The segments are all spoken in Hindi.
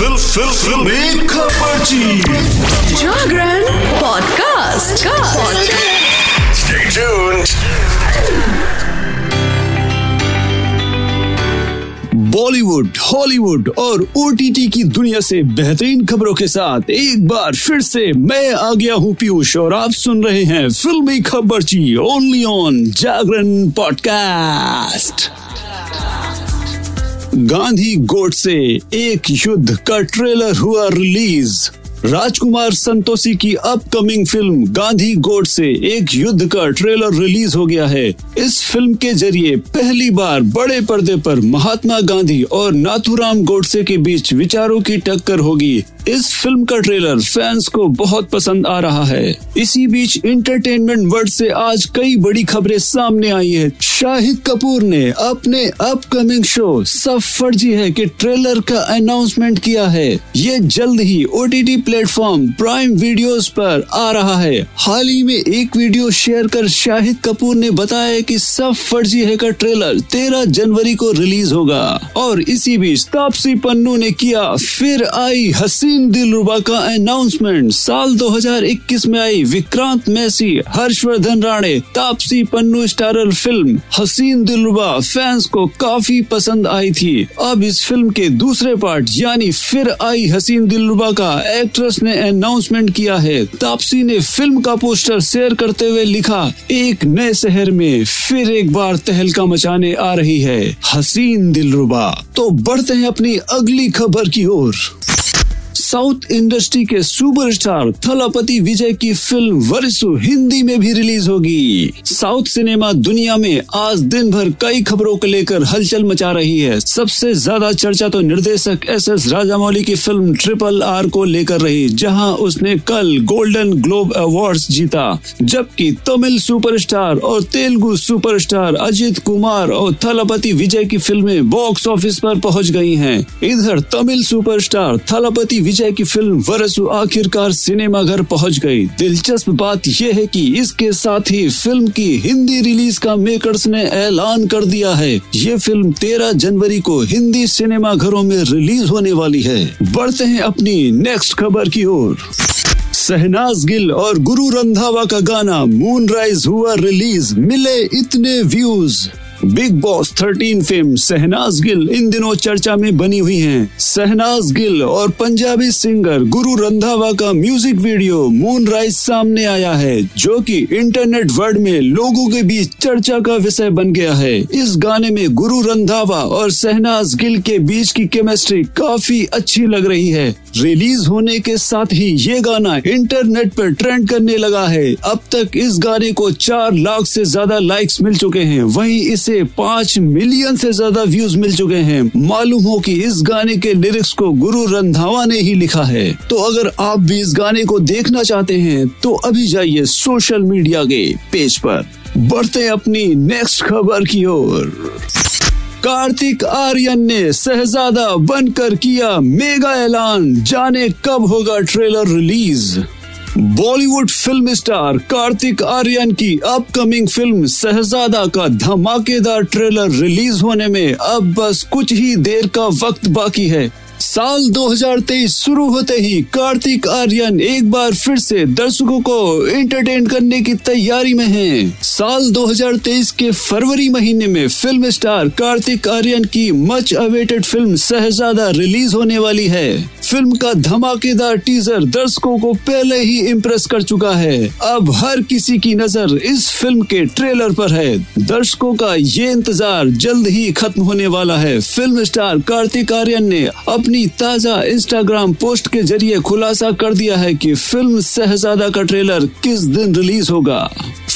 फिल फिल फिल। खबरची Jagran podcast Stay tuned. Bollywood Hollywood और ओटीटी की दुनिया से बेहतरीन खबरों के साथ एक बार फिर से मैं आ गया हूँ पीयूष और आप सुन रहे हैं फिल्मी खबर ची only on Jagran podcast Gandhi गोट से एक युद्ध का ट्रेलर हुआ रिलीज़। राजकुमार संतोषी की अपकमिंग फ़िल्म गांधी गोड से एक युद्ध का ट्रेलर रिलीज़ हो गया है। इस फ़िल्म के ज़रिए पहली बार बड़े पर्दे पर महात्मा गांधी और नाथुराम गोडसे के बीच विचारों की टक्कर होगी। इस फ़िल्म का ट्रेलर फैंस को बहुत पसंद आ रहा है। इसी बीच इंटरटेनमेंट वर्ल्ड से आज कई बड़ी खबरें सामने आई है। शाहिद कपूर ने अपने अपकमिंग शो सब फर्जी है कि ट्रेलर का अनाउंसमेंट किया है। ये जल्द ही ओटीटी प्लेटफॉर्म प्राइम वीडियोस पर आ रहा है। हाल ही में एक वीडियो शेयर कर शाहिद कपूर ने बताया कि सब फर्जी है का ट्रेलर 13 जनवरी को रिलीज़ होगा। और इसी बीच तापसी पन्नू ने किया, फिर आई हसीन दिल दिलरुबा का अनाउंसमेंट साल 2021 में आई Vikrant Massey, Harshvardhan Rane, Taapsee Pannu starrer film, Haseen Dillruba fans को काफ़ी पसंद आई थी। अब इस फ़िल्म के दूसरे पार्ट यानी फिर आई हसीन दिलरुबा का एक्टर एक्ट्रेस ने अनाउंसमेंट किया है। तापसी ने फ़िल्म का पोस्टर शेयर करते हुए लिखा, एक नए शहर में फिर एक बार तहलका मचाने आ रही है। हसीन दिलरुबा। तो बढ़ते हैं अपनी अगली खबर की ओर। साउथ इंडस्ट्री के सुपरस्टार थलापति विजय की फ़िल्म वरिसु हिंदी में भी रिलीज़ होगी साउथ सिनेमा दुनिया में आज दिन भर कई खबरों को लेकर हलचल मचा रही है सबसे ज़्यादा चर्चा तो निर्देशक एस एस राजामौली की फ़िल्म ट्रिपल आर को लेकर रही, जहाँ उसने कल गोल्डन ग्लोब अवार्ड्स जीता, जबकि तमिल सुपरस्टार और तेलुगु सुपरस्टार अजित कुमार और थलापति विजय की फ़िल्में बॉक्स ऑफ़िस पर पहुँच गई हैं। इधर तमिल सुपरस्टार थलापति विजय विजय की फ़िल्म वरसु आखिरकार सिनेमा घर पहुँच गई। दिलचस्प बात यह है कि इसके साथ ही फ़िल्म की हिंदी रिलीज़ का मेकर्स ने ऐलान कर दिया है। ये फ़िल्म 13 जनवरी को हिंदी सिनेमा घरों में रिलीज़ होने वाली है। बढ़ते हैं अपनी नेक्स्ट खबर की ओर। सहनाज गिल और गुरु रंधावा का गाना मून राइज हुआ रिलीज़, मिले इतने views Bigg Boss 13 film Shehnaaz Gill इन दिनों चर्चा में बनी हुई हैं। सहनाज गिल और पंजाबी सिंगर गुरु रंधावा का म्यूज़िक वीडियो मून राइज सामने आया है, जो कि इंटरनेट वर्ल्ड में लोगों के बीच चर्चा का विषय बन गया है। इस गाने में गुरु रंधावा और सहनाज गिल के बीच की केमिस्ट्री काफ़ी अच्छी लग रही है। रिलीज़ होने के साथ ही ये गाना इंटरनेट पर ट्रेंड करने लगा है। अब तक इस गाने को चार लाख से ज़्यादा लाइक्स मिल चुके हैं। वहीं इस से पाँच मिलियन से ज़्यादा व्यूज़ मिल चुके हैं। मालूम हो कि इस गाने के लिरिक्स को गुरु रंधावा ने ही लिखा है। तो अगर आप भी इस गाने को देखना चाहते हैं तो अभी जाइए सोशल मीडिया के पेज पर। बढ़ते अपनी नेक्स्ट खबर की ओर। कार्तिक आर्यन ने सहजादा बनकर किया मेगा ऐलान। जाने कब होगा trailer release Bollywood film star Kartik Aaryan की अपकमिंग फ़िल्म शहजादा का धमाकेदार ट्रेलर रिलीज़ होने में अब बस कुछ ही देर का वक्त बाकी है साल 2023 शुरू होते ही कार्तिक आर्यन एक बार फिर से दर्शकों को एंटरटेन करने की तैयारी में हैं। साल 2023 के फरवरी महीने में फ़िल्म स्टार कार्तिक आर्यन की much awaited film Shehzada release होने वाली है फ़िल्म का धमाकेदार टीजर दर्शकों को पहले ही इम्प्रेस कर चुका है। अब हर किसी की नज़र इस फ़िल्म के ट्रेलर पर है। दर्शकों का ये इंतज़ार जल्द ही खत्म होने वाला है। फ़िल्म स्टार कार्तिक आर्यन ने अपनी ताज़ा इंस्टाग्राम पोस्ट के ज़रिए खुलासा कर दिया है कि फ़िल्म शहजादा का ट्रेलर किस दिन रिलीज़ होगा।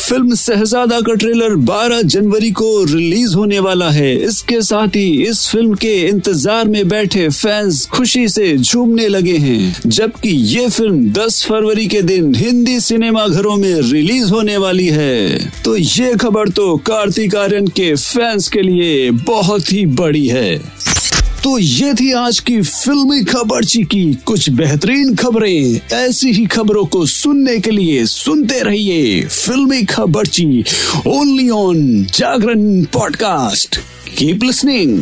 फ़िल्म शहजादा का ट्रेलर 12 जनवरी को रिलीज़ होने वाला है। इसके साथ ही इस फ़िल्म के इंतज़ार में बैठे फैंस खुशी से झूमने लगे हैं, जबकि ये फ़िल्म 10 फरवरी के दिन हिंदी सिनेमा घरों में रिलीज़ होने वाली है। तो ये खबर तो कार्तिक आर्यन के फैंस के लिए बहुत ही बड़ी है। तो ये थी आज की फिल्मी खबरची की कुछ बेहतरीन खबरें, ऐसी ही खबरों को सुनने के लिए सुनते रहिए फिल्मी खबरची only on Jagran podcast. Keep listening